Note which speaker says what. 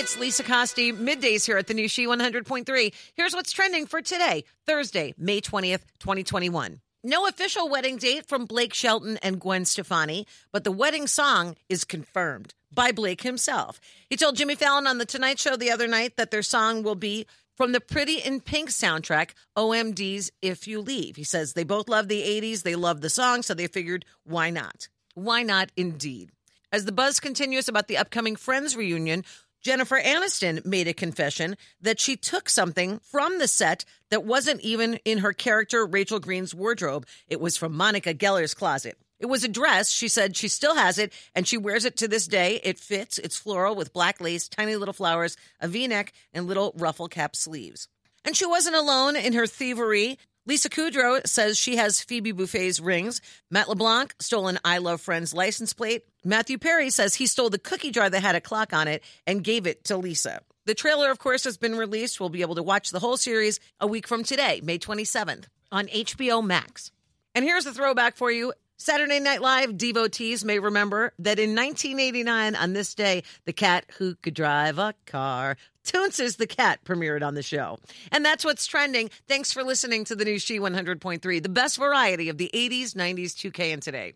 Speaker 1: It's Lisa Costi, middays here at the new She 100.3. Here's what's trending for today, Thursday, May 20th, 2021. No official wedding date from Blake Shelton and Gwen Stefani, but the wedding song is confirmed by Blake himself. He told Jimmy Fallon on The Tonight Show the other night that their song will be from the Pretty in Pink soundtrack, OMD's If You Leave. He says they both love the 80s, they love the song, so they figured, why not? Why not, indeed? As the buzz continues about the upcoming Friends reunion, Jennifer Aniston made a confession that she took something from the set that wasn't even in her character Rachel Green's wardrobe. It was from Monica Geller's closet. It was a dress. She said she still has it and she wears it to this day. It fits. It's floral with black lace, tiny little flowers, a v neck, and little ruffle cap sleeves. And she wasn't alone in her thievery. Lisa Kudrow says she has Phoebe Buffay's rings. Matt LeBlanc stole an I Love Friends license plate. Matthew Perry says he stole the cookie jar that had a clock on it and gave it to Lisa. The trailer, of course, has been released. We'll be able to watch the whole series a week from today, May 27th, on HBO Max. And here's a throwback for you. Saturday Night Live devotees may remember that in 1989, on this day, the cat who could drive a car, Toonces the cat, premiered on the show. And that's what's trending. Thanks for listening to the new She 100.3, the best variety of the 80s, 90s, 2K, and today.